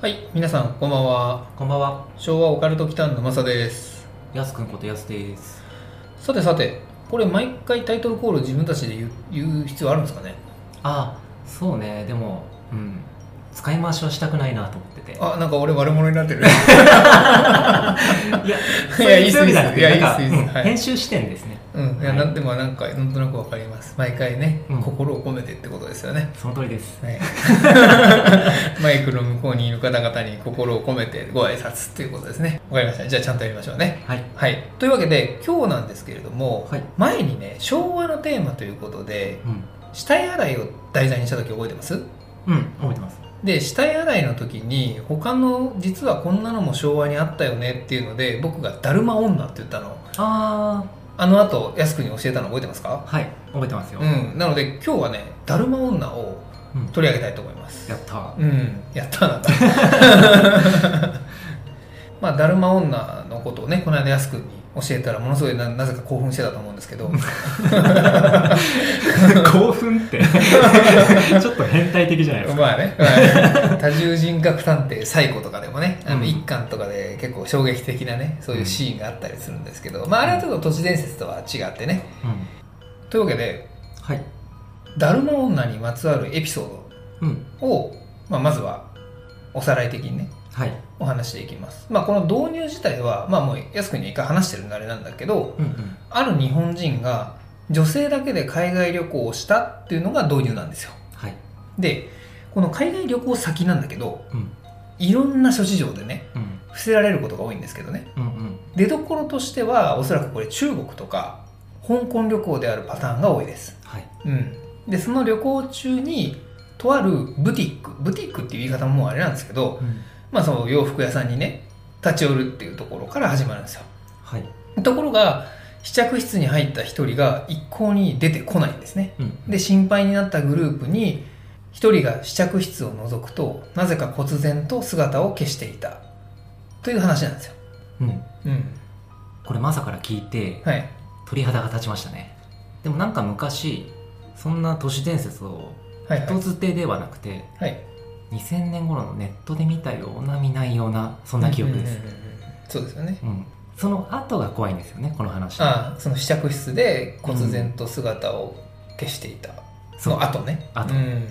はい、皆さんこんばんは。こんばんは。昭和オカルト祈間のマサです。やすくんことやすです。さてさて、これ毎回タイトルコール自分たちで言う言う必要あるんですかね？あそうね、でも、うん。使い回しはしたくないなと思ってて。あ、なんか俺悪者になってる。いや、そういやいいっすいじゃなくてはいうん編集視点ですね。うん、いや、はいなんでもなんか、なんとなくわかります。毎回ね、うん心を込めてってことですよね。その通りです。はい、マイクの向こうにいる方々に心を込めてご挨拶っていうことですね。わかりました。じゃあちゃんとやりましょうね。はい。はい。というわけで、今日なんですけれども、はい前にね、昭和のテーマということで、うん。死体洗いを題材にした時覚えてます？うん、覚えてます。で死体洗いの時に他の実はこんなのも昭和にあったよねっていうので僕が「だるま女」って言ったの。ああの後安くに教えたの覚えてますか？ー、はい、覚えてますよ。うん。なので今日はね「だるま女」をうん。取り上げたいと思います。やったー。うん。やったなんだ。まあだるま女のことをねこの間安くに教えたらものすごいななぜか興奮してたと思うんですけど 興奮って、ちょっと変態的じゃないですか。まあね、まあ多重人格探偵サイコとかでもね、あうんの一巻とかで結構衝撃的なね、そういうシーンがあったりするんですけど、まああれはちょっと都市伝説とは違ってね。うん。というわけで、はい。だるま女にまつわるエピソーうん。ドを、まあまずはおさらい的にね、はい。お話していきます。まあこの導入自体は、まあもう安くに一回話してるんであれなんだけど、うんうん。ある日本人が女性だけで海外旅行をしたっていうのが導入なんですよ。はい。で、この海外旅行先なんだけど、うん。いろんな諸事情でね、うん。伏せられることが多いんですけどねうんうん。出どころとしてはおそらくこれ中国とか香港旅行であるパターンが多いです、はい。うん、でその旅行中にとあるブティックブティックっていう言い方ももうあれなんですけど、うん。まあ、その洋服屋さんにね立ち寄るっていうところから始まるんですよ。はい。ところが試着室に入った一人が一向に出てこないんですね。うん。で心配になったグループに一人が試着室を覗くとなぜか忽然と姿を消していた。という話なんですよ。うん。うん。これ、マサから聞いて、はい。鳥肌が立ちましたね。でもなんか昔そんな都市伝説をはいはい。人づてではなくて、はい2000年頃のネットで見たような見ないようなそんな記憶です、うんうんうんうんそうですよね。うん。その後が怖いんですよねこの話。ああその試着室で忽然と姿を消していた、その後ね。後。うん、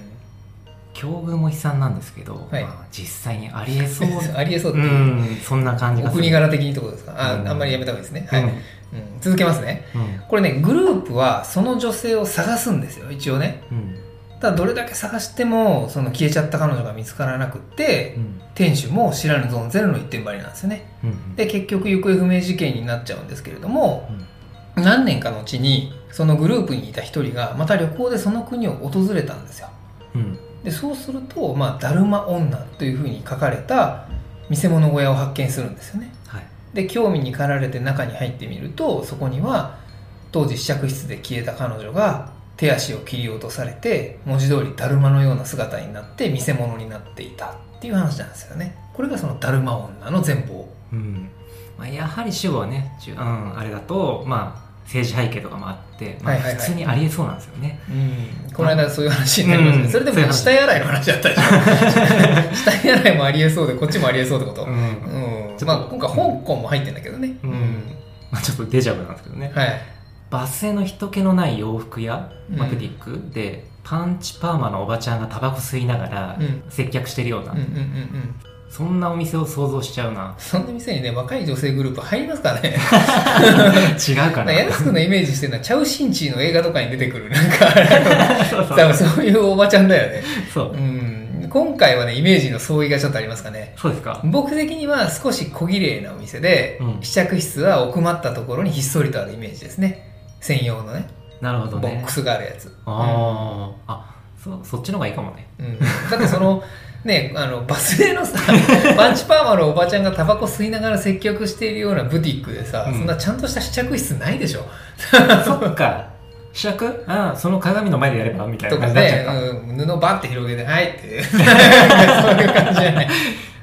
境遇も悲惨なんですけど、はい。まあ、実際にありえそう。ありえそうってういう、んそんな感じおがする。国柄的にってことですか？あ,、うん。あんまりやめた方がいいですね、はい。うん。うん。続けますね。うん。これねグループはその女性を探すんですよ一応ね。うんただどれだけ探してもその消えちゃった彼女が見つからなくって、うん。店主も知らぬ存ぜぬの一点張りなんですよね。うんで結局行方不明事件になっちゃうんですけれどもうん。何年かのうちにそのグループにいた一人がまた旅行でその国を訪れたんですよ。うん。でそうすると、まあ、だるま女というふうに書かれた見せ物小屋を発見するんですよね。はい。で興味に駆られて中に入ってみるとそこには当時試着室で消えた彼女が手足を切り落とされて文字通りだるまのような姿になって見せ物になっていたっていう話なんですよね。これがそのだるま女の全貌。うん。まあ、やはり主語はね、うん、あれだと、まあ、政治背景とかもあって、まあ、はいはいはい。普通にありえそうなんですよね。うん。この間そういう話になりましたね、うん。それでもそういう話。死体洗いの話だったでしょ。死体洗いもありえそうでこっちもありえそうってこと、うん。うん。ちょっとまあ今回香港も入ってんだけどね。うん。まあ、ちょっとデジャブなんですけどね。はいバス停の人気のない洋服屋、まあ、うん。ブティックで、パンチパーマのおばちゃんがタバコ吸いながらうん。接客してるような、そんなお店を想像しちゃうな。そんな店にね若い女性グループ入りますからね？違うかな。ヤス君のイメージしてるのはチャウ・シンチーの映画とかに出てくる。なんか そうそう多分そういうおばちゃんだよね。そう。うん。今回はねイメージの相違がちょっとありますかね。そうですか。僕的には少し小綺麗なお店で、うん。試着室は奥まったところにひっそりとあるイメージですね専用のねなるほどね。ボック。スがあるやつ。あー。あ、そそっちの方がいいかもね。うん、だってその ねあのバス停のさ パンチパーマのおばちゃんがタバコ吸いながら接客しているようなブティックでさ、うん。そんなちゃんとした試着室ないでしょ。そっか。試着？ああその鏡の前でやればみたいとかな感じになっねちゃった、うん、布バッて広げて「はい」って。そういう感じじゃない。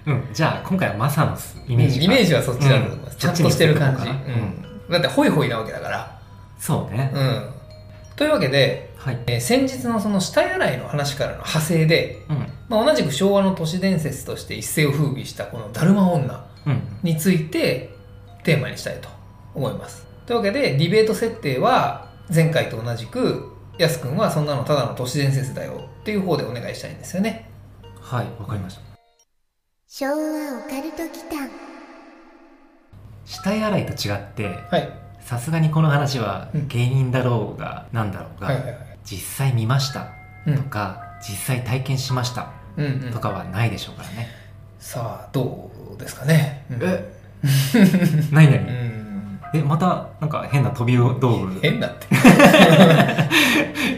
うん、じゃあ今回はマサのイメージイメージはそっちだと思います、うん。ちゃんとしてる感じ、うん。だってホイホイなわけだからそうね、うん。というわけで、はい、えー先日のその死体洗いの話からの派生で、うん。まあ、同じく昭和の都市伝説として一世を風靡したこのだるま女うん。についてテーマにしたいと思います。というわけでディベート設定は前回と同じくやすくんはそんなのただの都市伝説だよっていう方でお願いしたいんですよね。はいわかりました。昭和オカルト祈間。死体洗いと違ってはいさすがにこの話はうん。芸人だろうがなんだろうが、はいはいはい。実際見ましたうん。とか、実際体験しましたとかはないでしょうからね、さあどうですかね、うん。え？ないなうに、ん。えまたなんか変な飛び道具。変だって。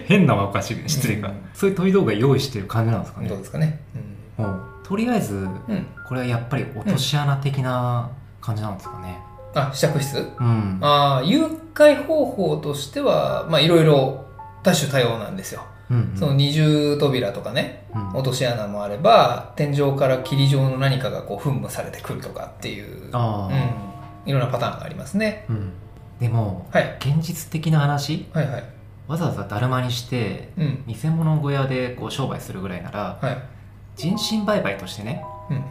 変なはおかしい失礼か、うんそういう飛び道具が用意してる感じなんですかね。どうですかね。うん。とりあえずうん、うん、これはやっぱり落とし穴的な感じなんですかねあ試着室？うん。ああ誘拐方法としてはまあいろいろ多種多様なんですよ、うんその二重扉とかねうん。落とし穴もあれば天井から霧状の何かがこう噴霧されてくるとかっていうあうん、いろんなパターンがありますね。あ、うん、でもはい。現実的な話はいはい。わざわざだるまにしてうん。偽物小屋でこう商売するぐらいならはい。人身売買としてねうんうん。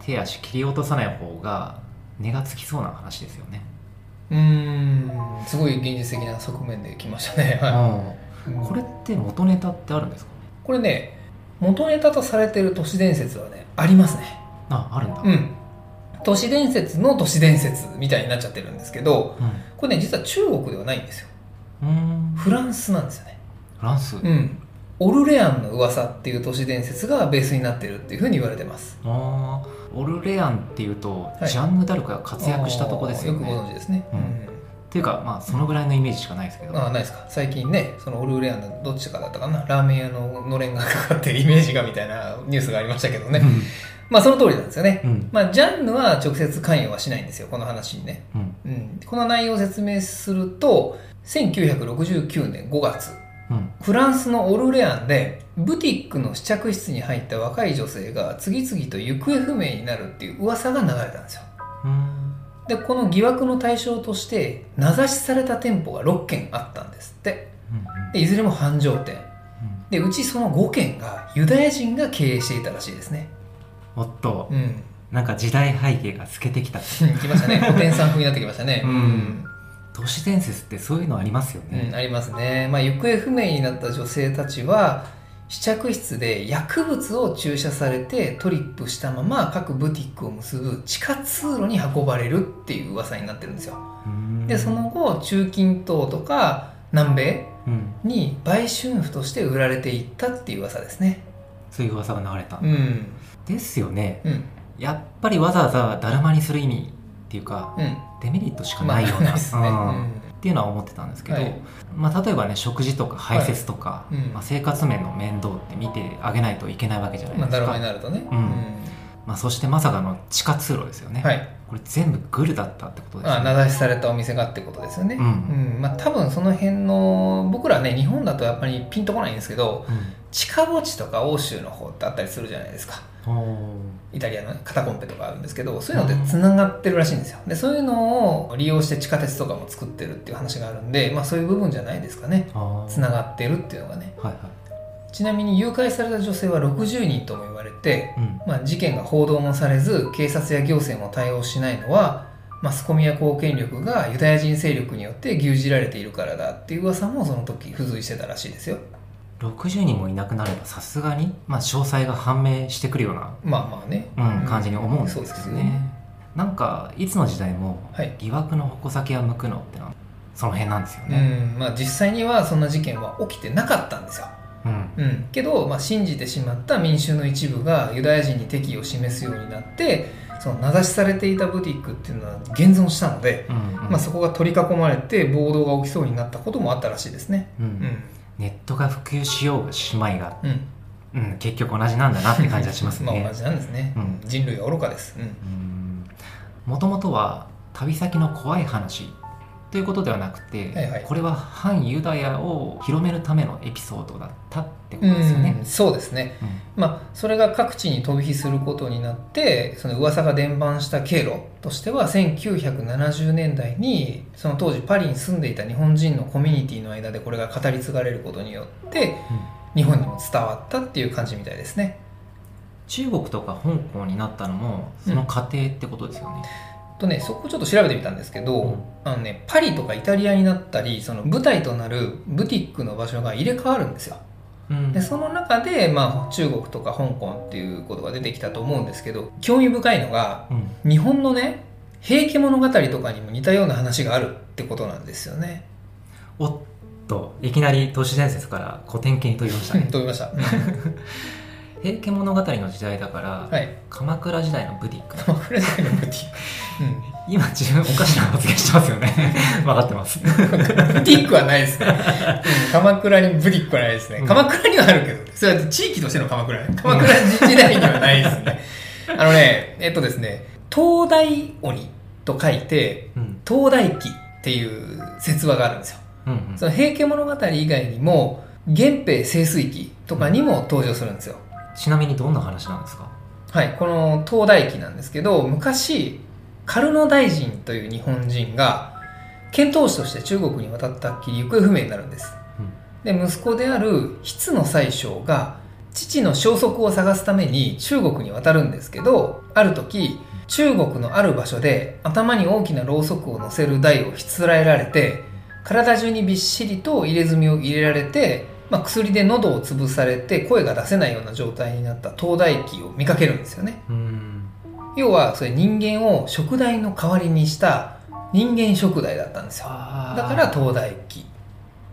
手足切り落とさない方が値がつきそうな話ですよね、うーん。すごい現実的な側面で来ましたね、はうん。い、これって元ネタってあるんですか？これね元ネタとされてる都市伝説はねありますね。ああるんだ。うん。都市伝説の都市伝説みたいになっちゃってるんですけどうん。これね実は中国ではないんですよ。うん。フランスなんですよね。フランス、うんオルレアンの噂っていう都市伝説がベースになってるっていうふうに言われてます。ああオルレアンっていうと、はい。ジャンヌ・ダルクが活躍したとこですよね。よくご存知ですね。うん。っていうかまあそのぐらいのイメージしかないですけど、ああないですか。最近ねそのオルレアンのどっちかだったかな。ラーメン屋ののれんがかかってるイメージがみたいなニュースがありましたけどね。まあその通りなんですよね、うん。まあジャンヌは直接関与はしないんですよこの話にね、うん。うん、この内容を説明すると1969年5月うんフランスのオルレアンでブティックの試着室に入った若い女性が次々と行方不明になるっていう噂が流れたんですよ。うん。でこの疑惑の対象として名指しされた店舗が6軒あったんですって。うんでいずれも繁盛店。でうちその5軒がユダヤ人が経営していたらしいですね。おっと。うん。なんか時代背景が透けてきた。来ましたね。古典さん風になってきましたね。うん都市伝説ってそういうのありますよね。うん、ありますね、まあ、行方不明になった女性たちは試着室で薬物を注射されてトリップしたまま各ブティックを結ぶ地下通路に運ばれるっていう噂になってるんですよ。うん。でその後中近東とか南米うん。に売春婦として売られていったっていう噂ですね。そういう噂が流れた、うん。ですよね。うん。やっぱりわざわざだるまにする意味っていうかうん。デメリットしかまあないような、ですね、うん。うん。っていうのは思ってたんですけど、はい。まあ、例えばね食事とか排泄とか、い。うん。まあ、生活面の面倒って見てあげないといけないわけじゃないまあ、ですか、まになるとね、うん。まあ、そしてまさかの地下通路ですよね、はい。これ全部グルだったってことですあね。名指しされたお店がってことですよね、うん。うん。まあ、多分その辺の僕らね日本だとやっぱりピンとこないんですけど地下墓地とか欧州の方ってあったりするじゃないですかイタリアのねカタコンペとかあるんですけどそういうのってつながってるらしいんですよ。でそういうのを利用して地下鉄とかも作ってるっていう話があるんで、まあ、そういう部分じゃないですかね。つながってるっていうのがね。はいはい。ちなみに誘拐された女性は60人とも言われて、うん。まあ、事件が報道もされず警察や行政も対応しないのはマスコミや公権力がユダヤ人勢力によって牛耳られているからだっていう噂もその時付随してたらしいですよ60人もいなくなればさすがに、まあ、詳細が判明してくるような、まあまあね、うん感じに思うんですそうけですよね。どねなんかいつの時代もはい。疑惑の矛先が向くのってのはその辺なんですようね、ん。まあ、実際にはそんな事件は起きてなかったんですよ、うん。うん、けど、まあ、信じてしまった民衆の一部がユダヤ人に敵意を示すようになってその名指しされていたブティックっていうのは現存したので、うんうん。まあ、そこが取り囲まれて暴動が起きそうになったこともあったらしいですね、うん。うんネットが普及しようがしまいが、うん。うん、結局同じなんだなって感じがしますね。まあ同じなんですね、うん。人類は愚かです、うん。もともとは旅先の怖い話ということではなくて、はいはい。これは反ユダヤを広めるためのエピソードだったってことですよね。うん、そうですね。うん。まあそれが各地に飛び火することになってその噂が伝播した経路としては1970年代にその当時パリに住んでいた日本人のコミュニティの間でこれが語り継がれることによって日本にも伝わったっていう感じみたいですね。中国とか香港になったのもその過程ってことですよね、とねそこをちょっと調べてみたんですけど、うん。あのねパリとかイタリアになったりその舞台となるブティックの場所が入れ替わるんですよ。うん。でその中で、まあ、中国とか香港っていうことが出てきたと思うんですけど興味深いのがうん。日本のね「平家物語」とかにも似たような話があるってことなんですよね。おっといきなり都市伝説から古典系に飛びましたね。飛びました。平家物語の時代だから、はい。鎌倉時代のブティック鎌倉時代のブティッ今自分おかしな発言してますよね 分かってますク。うん、ブティックはないですね。うん、鎌倉にブティックはないですね。うん鎌倉にはあるけど、それは地域としての鎌倉ね。鎌倉時代にはないですね。あのね、えっとですね、東大鬼と書いて、うん東大記っていう説話があるんですよ。うんうんその平家物語以外にも源平盛衰記とかにも登場するんですよ、ちなみにどんな話なんですか？はいこの東大記なんですけど昔カルノ大臣という日本人が遣唐使として中国に渡ったっきり行方不明になるんです。で息子である筆の宰相が父の消息を探すために中国に渡るんですけどある時中国のある場所で頭に大きなろうそくを乗せる台をしつらえられて体中にびっしりと入れ墨を入れられて、まあ、薬で喉を潰されて声が出せないような状態になった東大記を見かけるんですよね。うん。要はそれ人間を食台の代わりにした人間食台だったんですよ。だから東大記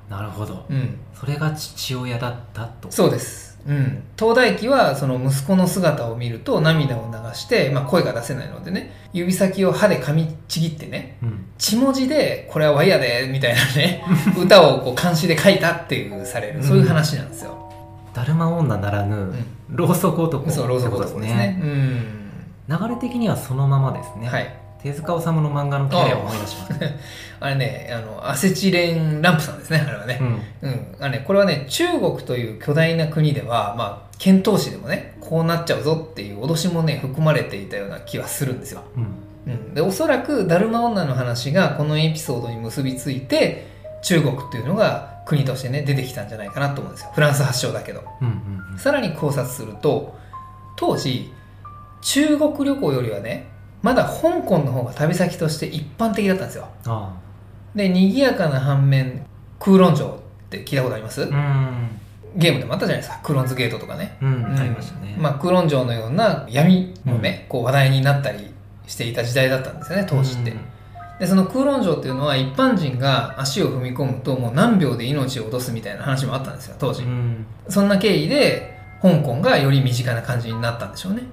なるほど。うん。それが父親だったと。そうです、うん、東大記はその息子の姿を見ると涙を流して、まあ、声が出せないのでね指先を歯で噛みちぎってねうん。血文字で「これはワイヤで」みたいなね 歌をこう漢詩で書いたっていうされるそういう話なんですよ、だるま女ならぬ、ろうそく男そうろうそく男ですね。うん。流れ的にはそのままですね、はい手塚治虫の漫画のキャラを思い出しますね あれねあのアセチレンランプさんですねあれはね、うんうん、あのね、これはね、中国という巨大な国では、まあ、遣唐使でもね、こうなっちゃうぞっていう脅しもね、含まれていたような気はするんですよ。うんうん。で、おそらく、だるま女の話がこのエピソードに結びついて、中国っていうのが国としてね、出てきたんじゃないかなと思うんですよ。フランス発祥だけど。うんうんさらに考察すると、当時、中国旅行よりはね、まだ香港の方が旅先として一般的だったんですよ。あで、賑やかな反面、空論城って聞いたことあります、ゲームでもあったじゃないですか。クローンズゲートとかね。うん、うんありましたね、まあ、クローン城のような闇もね、こう話題になったりしていた時代だったんですよね、当時って。うんで、その空論城っていうのは一般人が足を踏み込むともう何秒で命を落とすみたいな話もあったんですよ、当時。うんそんな経緯で、香港がより身近な感じになったんでしょうね。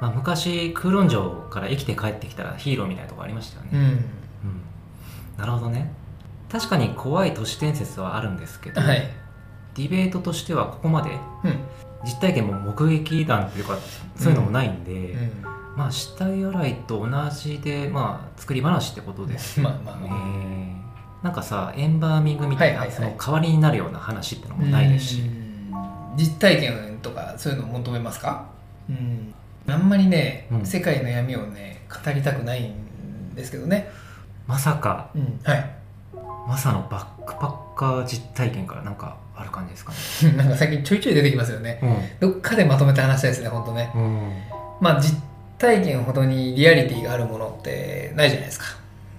まあ、昔空論城から生きて帰ってきたらヒーローみたいなとこありましたよね、うん。うんなるほどね確かに怖い都市伝説はあるんですけど、はい。ディベートとしてはここまでうん。実体験も目撃談っていうかそういうのもないんで、うん。まあ死体洗いと同じでまあ作り話ってことですまあまあねまあ。なんかさエンバーミングみたいな、はいはいはいその代わりになるような話ってのもないですし、うん実体験とかそういうのを求めますか？うんあんまりね、うん。世界の闇をね語りたくないんですけどね、まさか。うん、はい。マサのバックパッカー実体験からなんかある感じですかね。なんか最近ちょいちょい出てきますよね。どっかでまとめて話したいですね本当ね。うん、うん、まあ実体験ほどにリアリティがあるものってないじゃないですか。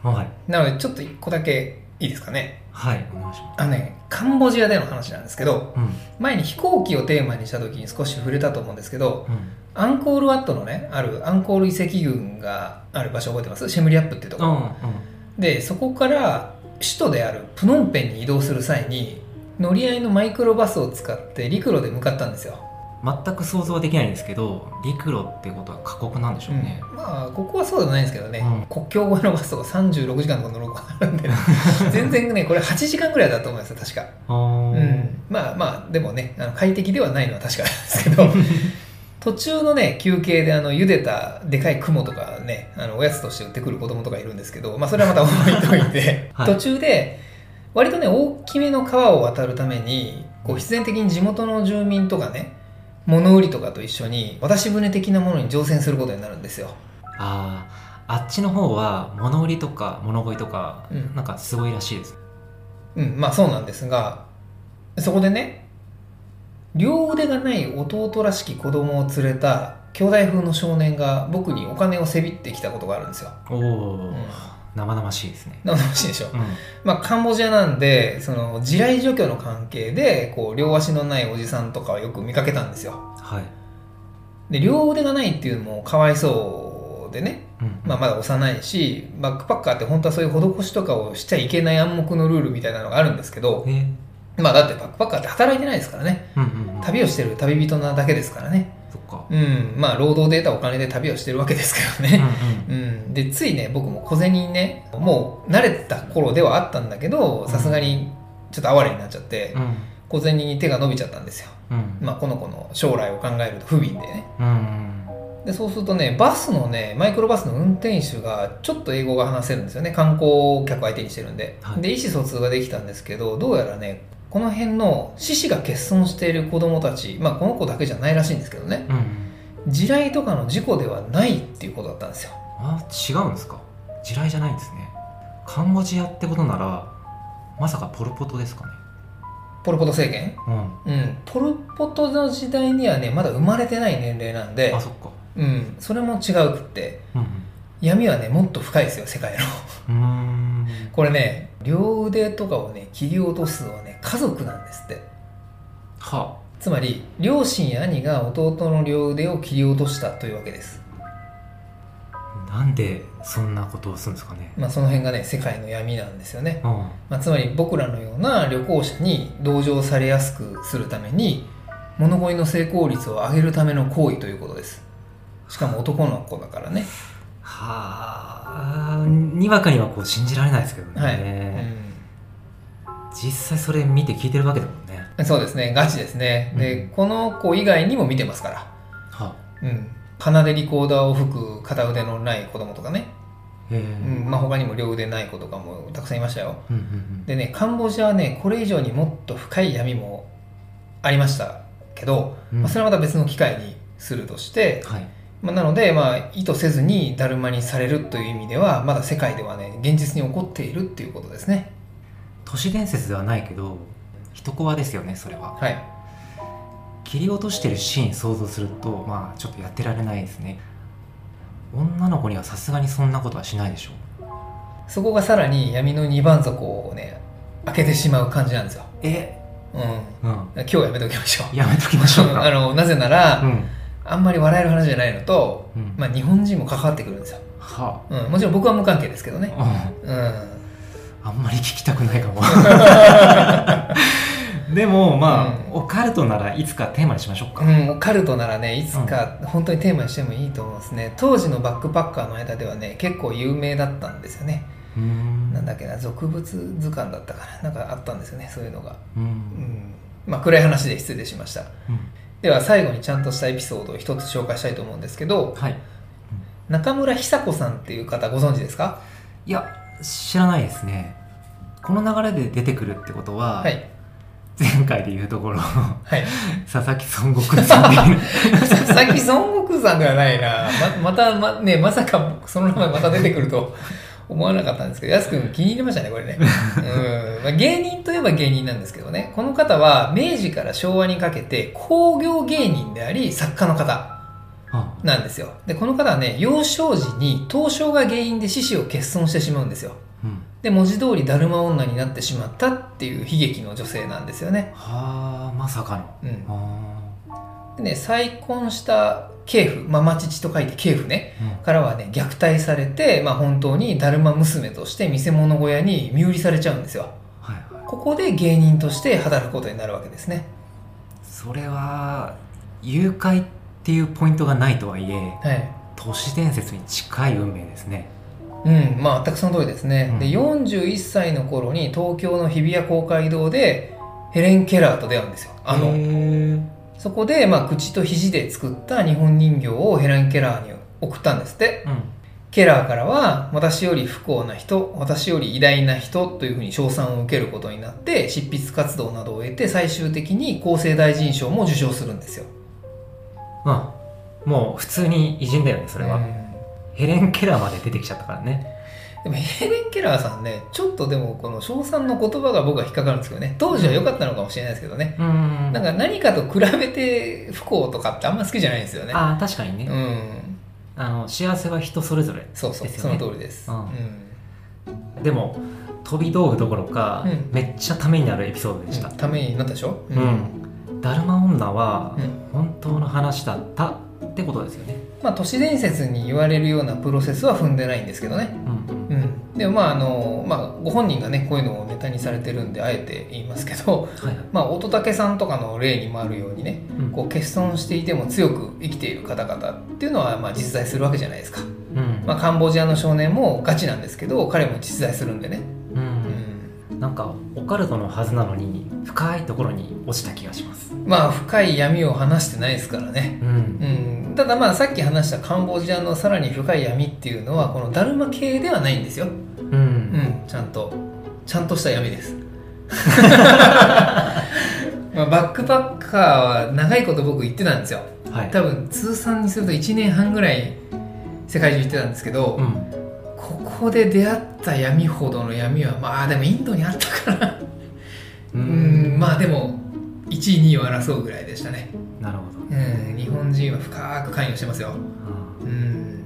はい。なのでちょっと一個だけいいですかね？はいお願いしまあのねカンボジアでの話なんですけどすうん。前に飛行機をテーマにした時に少し触れたと思うんですけどうん。アンコールワットのねあるアンコール遺跡群がある場所覚えてます？シェムリアップっていうとこ。ろ、うん。でそこから首都であるプノンペンに移動する際に乗り合いのマイクロバスを使って陸路で向かったんですよ、全く想像はできないんですけど陸路ってことは過酷なんでしょうね、うん。まあここはそうでもないんですけどね、うん。国境越えのバスとか36時間とか乗ることあるんで、全然ねこれ8時間ぐらいだと思いますよ確か、うん、まあまあでもねあの快適ではないのは確かなんですけど。途中のね休憩であの茹でたでかい雲とかねあのおやつとして売ってくる子供とかいるんですけど、まあ、それはまた置いといて、はい。途中で割とね大きめの川を渡るためにこう必然的に地元の住民とかね物売りとかと一緒に渡し船的なものに乗船することになるんですよ。あああっちの方は物売りとか物乞いとか、うん。なんかすごいらしいです。うんまあそうなんですがそこでね両腕がない弟らしき子供を連れた兄弟風の少年が僕にお金をせびってきたことがあるんですよ。おお、うん生々しいですね。なんか欲しいでしょ、うん。まあ、カンボジアなんでその地雷除去の関係でこう両足のないおじさんとかをよく見かけたんですよ。はい、で両腕がないっていうのもかわいそうでね、うん。まあ、まだ幼いしバックパッカーって本当はそういう施しとかをしちゃいけない暗黙のルールみたいなのがあるんですけどえー。まあだってバックパッカーって働いてないですからね。うんうんうん、旅をしてる旅人なだけですからねそっか、うん。まあ労働で得たお金で旅をしてるわけですけどね、うんうん。うん、でついね僕も小銭にねもう慣れた頃ではあったんだけどさすがにちょっと哀れになっちゃって、うん。小銭に手が伸びちゃったんですよ、うん。まあ、この子の将来を考えると不憫でね。うんうん。でそうするとねバスのねマイクロバスの運転手がちょっと英語が話せるんですよね。観光客相手にしてるんで、はい。で意思疎通ができたんですけどどうやらねこの辺の獅子が欠損している子供たちまあこの子だけじゃないらしいんですけどね。うん。地雷とかの事故ではないっていうことだったんですよ。あ違うんですか？地雷じゃないんですね。カンボジアってことならまさかポル・ポトですかね？ポル・ポト政権？うん。うん。ポル・ポトの時代にはねまだ生まれてない年齢なんであそっか。うん。それも違うくって。うん闇はねもっと深いですよ世界の。これね両腕とかをね切り落とすのはね家族なんですって。はつまり両親や兄が弟の両腕を切り落としたというわけです、あなんでそんなことをするんですかね。まあ、その辺がね世界の闇なんですよね、うん。まあ、つまり僕らのような旅行者に同情されやすくするために物乞いの成功率を上げるための行為ということです。しかも男の子だからねはあにわかにはこう信じられないですけどね、はい、実際それ見て聞いてるわけだもんね。うん、そうですね。ガチですね、でうん。この子以外にも見てますから。はうん。鼻でリコーダーを吹く片腕のない子供とかね、うん。まあ、他にも両腕ない子とかもたくさんいましたよ。うんうん。でねカンボジアはねこれ以上にもっと深い闇もありましたけど、うん。まあ、それはまた別の機会にするとして、はいまあ、なので、まあ、意図せずにだるまにされるという意味ではまだ世界ではね現実に起こっているっていうことですね。都市伝説ではないけど人コアですよねそれは。はい。切り落としてるシーン想像するとまあちょっとやってられないですね。女の子にはさすがにそんなことはしないでしょそこがさらに闇の二番底をね開けてしまう感じなんですよ、え？うん、うん。今日はやめときましょう。やめときましょうか。あのなぜなら、うんあんまり笑える話じゃないのと、うん。まあ、日本人も関わってくるんですよ、はうん、もちろん僕は無関係ですけどね、あ、うん、うん、あんまり聞きたくないかも。でもまあ、うん。オカルトならいつかテーマにしましょうか、うん、オカルトならねいつか本当にテーマにしてもいいと思うんですね。当時のバックパッカーの間ではね結構有名だったんですよね、ん。なんだっけな俗物図鑑だったかな。なんかあったんですよねそういうのが、うん。うん、まあ暗い話で失礼しました。うんでは最後にちゃんとしたエピソードを一つ紹介したいと思うんですけどはい。中村久子さんっていう方ご存知ですか？いや知らないですね。この流れで出てくるってことは、はい。前回で言うところはい。佐々木孫悟空さん 佐々木孫悟空さんではないな。ままたまねまさかその名前また出てくると思わなかったんですけどやすくん気に入りましたねこれね、うん。まあ、芸人といえば芸人なんですけどね。この方は明治から昭和にかけて工業芸人であり作家の方あ。なんですよ。でこの方はね幼少時に凍傷が原因で四肢を欠損してしまうんですよ。うん。で文字通りだるま女になってしまったっていう悲劇の女性なんですよね、はあまさかの。うん、あでね再婚した系婦、まあ、町父と書いて系婦ねーうん。からはね虐待されて、まあ、本当にだるま娘として見せ物小屋に身売りされちゃうんですよ。はいはい。ここで芸人として働くことになるわけですね。それは誘拐っていうポイントがないとはいえはい。都市伝説に近い運命ですね。うんまあ全くその通りですね、うん。で41歳の頃に東京の日比谷公会堂でヘレン・ケラーと出会うんですよ。あへのーそこで、まあ、口と肘で作った日本人形をヘレン・ケラーに送ったんですって。うん。ケラーからは私より不幸な人私より偉大な人というふうに称賛を受けることになって執筆活動などを得て最終的に厚生大臣賞も受賞するんですよ。うんもう普通に偉人だよねそれは、うん。ヘレン・ケラーまで出てきちゃったからねでもヘレン・ケラーさんねちょっとでもこの称賛の言葉が僕は引っかかるんですけどね。当時は良かったのかもしれないですけどね、うん。なんか何かと比べて不幸とかってあんま好きじゃないんですよね。ああ確かにね、うん。あの幸せは人それぞれそうそう、その通りです、うん。うん。でも飛び道具どころか、うん。めっちゃためになるエピソードでした、ためになったでしょ？うん。だるま女はうん。本当の話だったってことですよねまあ都市伝説に言われるようなプロセスは踏んでないんですけどね。うん。うん。うん、でもまああの、まあ、ご本人がねこういうのをネタにされてるんであえて言いますけど、はいはい。まあ、乙武さんとかの例にもあるようにねうん。こう欠損していても強く生きている方々っていうのはまあ実在するわけじゃないですか、うん。まあ、カンボジアの少年もガチなんですけど彼も実在するんでね、なんかオカルトのはずなのに深いところに落ちた気がします。まあ深い闇を話してないですからね。うん。うん、ただまあさっき話したカンボジアのさらに深い闇っていうのはこのダルマ系ではないんですよ。うん、うん、ちゃんと。ちゃんとした闇です。まあバックパッカーは長いこと僕行ってたんですよ。はい。多分通算にすると1年半ぐらい世界中行ってたんですけど、うんここで出会った闇ほどの闇はまあでもインドにあったかなううんまあでも1位2位を争うぐらいでしたね。なるほど。うん日本人は深く関与してますよ。あうん。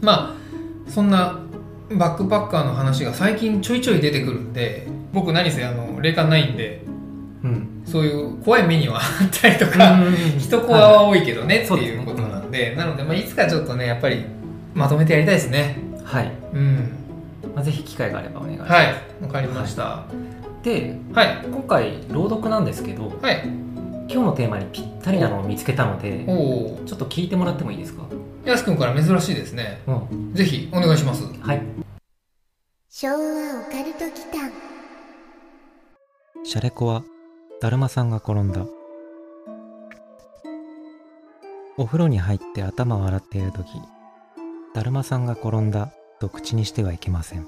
まあそんなバックパッカーの話が最近ちょいちょい出てくるんで僕何せあの霊感ないんでーうん。そういう怖い目にはあったりとか、人コアは多いけどねってそうですね。いうことなんで、なので、まあ、いつかちょっとねやっぱりまとめてやりたいですねはい、うん。まあ、ぜひ機会があればお願いします、はい。わかりました。はでい。今回朗読なんですけどはい。今日のテーマにぴったりなのを見つけたのでおおちょっと聞いてもらってもいいですか？やすくんから珍しいですね。うん。ぜひお願いします。はい。昭和オカルト祈間。シャレコはだるまさんが転んだ。お風呂に入って頭を洗っている時だるまさんが転んだと口にしてはいけません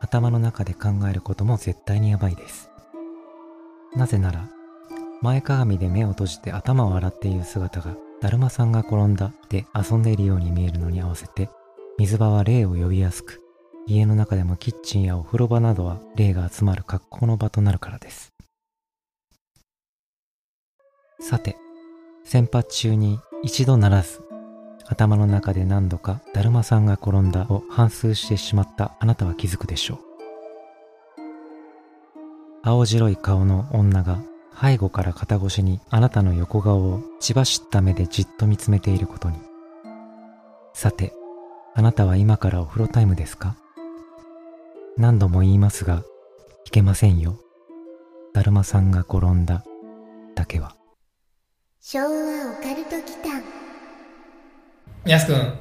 頭の中で考えることも絶対にやばいですなぜなら前かがみで目を閉じて頭を洗っている姿がだるまさんが転んだで遊んでいるように見えるのに合わせて水場は霊を呼びやすく家の中でもキッチンやお風呂場などは霊が集まる格好の場となるからです。さて、先発中に一度ならず、頭の中で何度かだるまさんが転んだを反芻してしまったあなたは気づくでしょう。青白い顔の女が背後から肩越しにあなたの横顔を血走った目でじっと見つめていることに。さて、あなたは今からお風呂タイムですか？何度も言いますが、いけませんよ。だるまさんが転んだだけは。昭和オカルト祈間やすくん。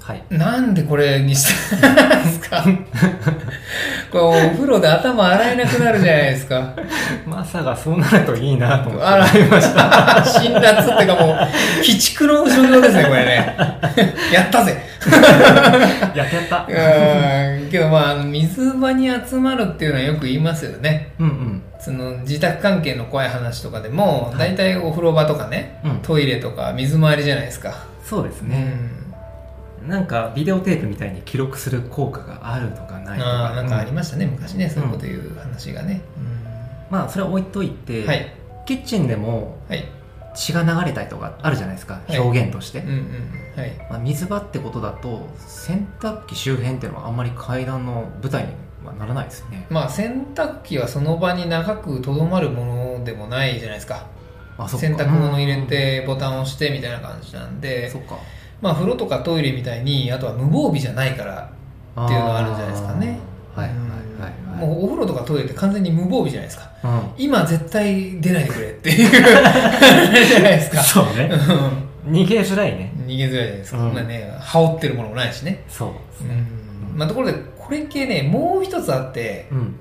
はい。なんでこれにしたんですか？これお風呂で頭洗えなくなるじゃないですか。まさかそうなるといいなと思って。あら、いました。辛辣っていうかもう、鬼畜の所業ですね、これね。やったぜ。やったやった。うん。けどまあ、水場に集まるっていうのはよく言いますよね。うんうん。その自宅関係の怖い話とかでも、はい。大体お風呂場とかね、うん。トイレとか水回りじゃないですか。そうですね、うん。なんかビデオテープみたいに記録する効果があるとかないとかああ、なんかありまましたね、昔ね、そういうこと言う話がね。まあそれは置いといて、うんはい。キッチンでもはい。血が流れたりとかあるじゃないですか、はい表現として、うんうん。はい。まあ、水場ってことだと洗濯機周辺っていうのはあんまり階段の舞台にはならないですよねまあ、洗濯機はその場に長くとどまるものでもないじゃないですか。洗濯物入れてボタンを押してみたいな感じなんうんでまあ風呂とかトイレみたいにあとは無防備じゃないからっていうのはあるんじゃないですかね。はいはいはいはい。もうお風呂とかトイレって完全に無防備じゃないですか。うん。今絶対出ないでくれっていう。じゃないですかそうね。うん。逃げづらいね。逃げづらいじゃないです。か、うん。まあね羽織ってるものもないしね。そう。ですうねん。まあところでこれ系ねもう一つあってうん。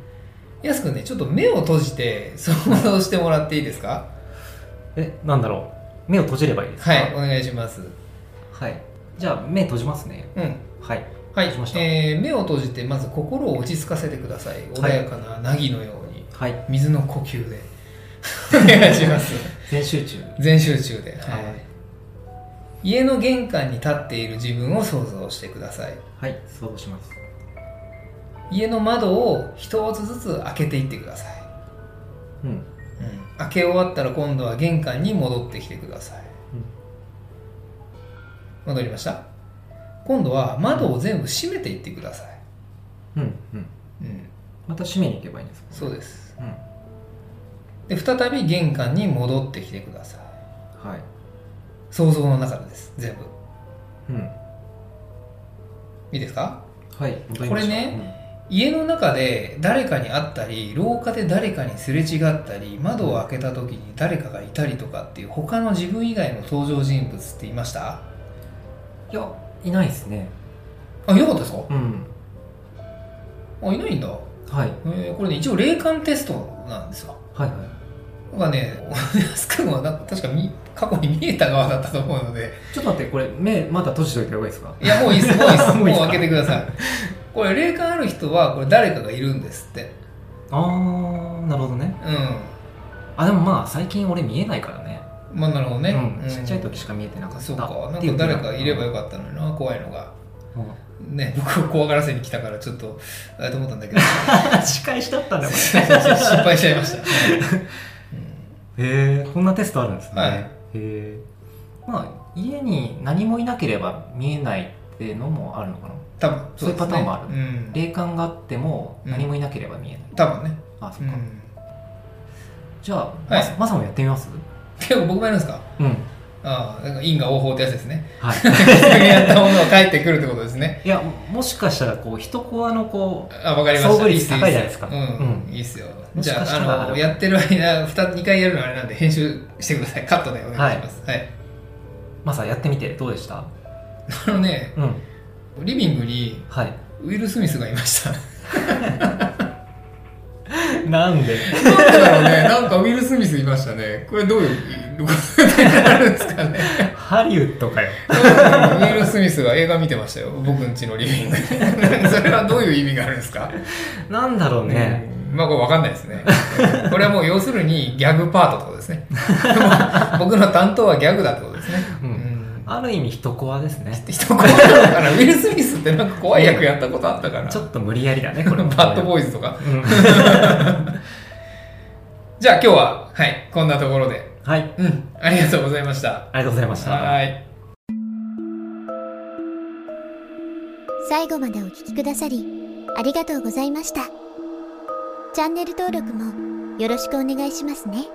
やすくんねちょっと目を閉じて想像してもらっていいですか？えなんだろう。目を閉じればいいですか？はいお願いします。はい。じゃあ目閉じますね。うん。はい。はいました。えー目を閉じてまず心を落ち着かせてください。穏やかな凪のように、はい。水の呼吸で。お願いします。全集中。全集中で、はい。家の玄関に立っている自分を想像してください。はい想像します。家の窓を一つずつ開けていってください、うんうん、開け終わったら今度は玄関に戻ってきてください、戻りました？今度は窓を全部閉めていってください、うんうん。うん、また閉めに行けばいいんですかそうです。うん。で再び玄関に戻ってきてください。はい。想像の中でです。全部。うん。いいですか？はいこれね家の中で誰かに会ったり廊下で誰かにすれ違ったり窓を開けた時に誰かがいたりとかっていう他の自分以外の登場人物っていました？いやいないですね。あいなかったですか？うん。あいないんだ、はい。えーこれね一応霊感テストなんですよはいはい。僕はね 安くんは確かみ過去に見えた側だったと思うので。ちょっと待ってこれ目まだ閉じといた方がいいですか？いやもういいですもういいです。もう開けてくださいこれ霊感ある人はこれ誰かがいるんですって。ああなるほどね。うん。あでもまあ最近俺見えないからね。まあなるほどね、うん、ちっちゃい時しか見えてなかったそうか。なんか誰かいればよかったのにな怖いのが。うん。ね僕を怖がらせに来たからちょっとあれと思ったんだけど。仕返しだったんだこ 失敗しちゃいました、れ へえこんなテストあるんですね、はい。へえまあ家に何もいなければ見えないっていうのもあるのかな多分そういうパターンもあるうん。霊感があってもうん。何もいなければ見えない、多分ね。あそっか、うん。じゃあ、はい。もやってみます？結構僕もやるんですか？うん。ああ因果応報ってやつですね。はい。やったものが返ってくるってことですね。いやもしかしたらこう一コアのこあわかりました遭遇率高いじゃないですか。うん、うん。いいっすよ。じゃああのやってる間 2, 2回やるのあれなんで編集してください。カットでお願いします。はい、うまさやってみてどうでした？あのねうんリビングにはいウィル・スミスがいました なんで？なんでだろうね、なんかウィル・スミスいましたね。これどういうことになるんですかね。ハリウッドかよウィル・スミスが映画見てましたよ。僕ん家のリビングで。それはどういう意味があるんですか？なんだろうね、うんまあこれわかんないですね。これはもう要するにギャグパートってことですね。僕の担当はギャグだってことですね。うんうんある意味一コアですね 人怖いのかな ウィル・スミスってなんか怖い役やったことあったから。ちょっと無理やりだねこれも バッドボーイズとか。うんじゃあ今日は、はい、こんなところで。はいうん、ありがとうございました。ありがとうございましたはい。最後までお聞きくださりありがとうございましたチャンネル登録もよろしくお願いしますね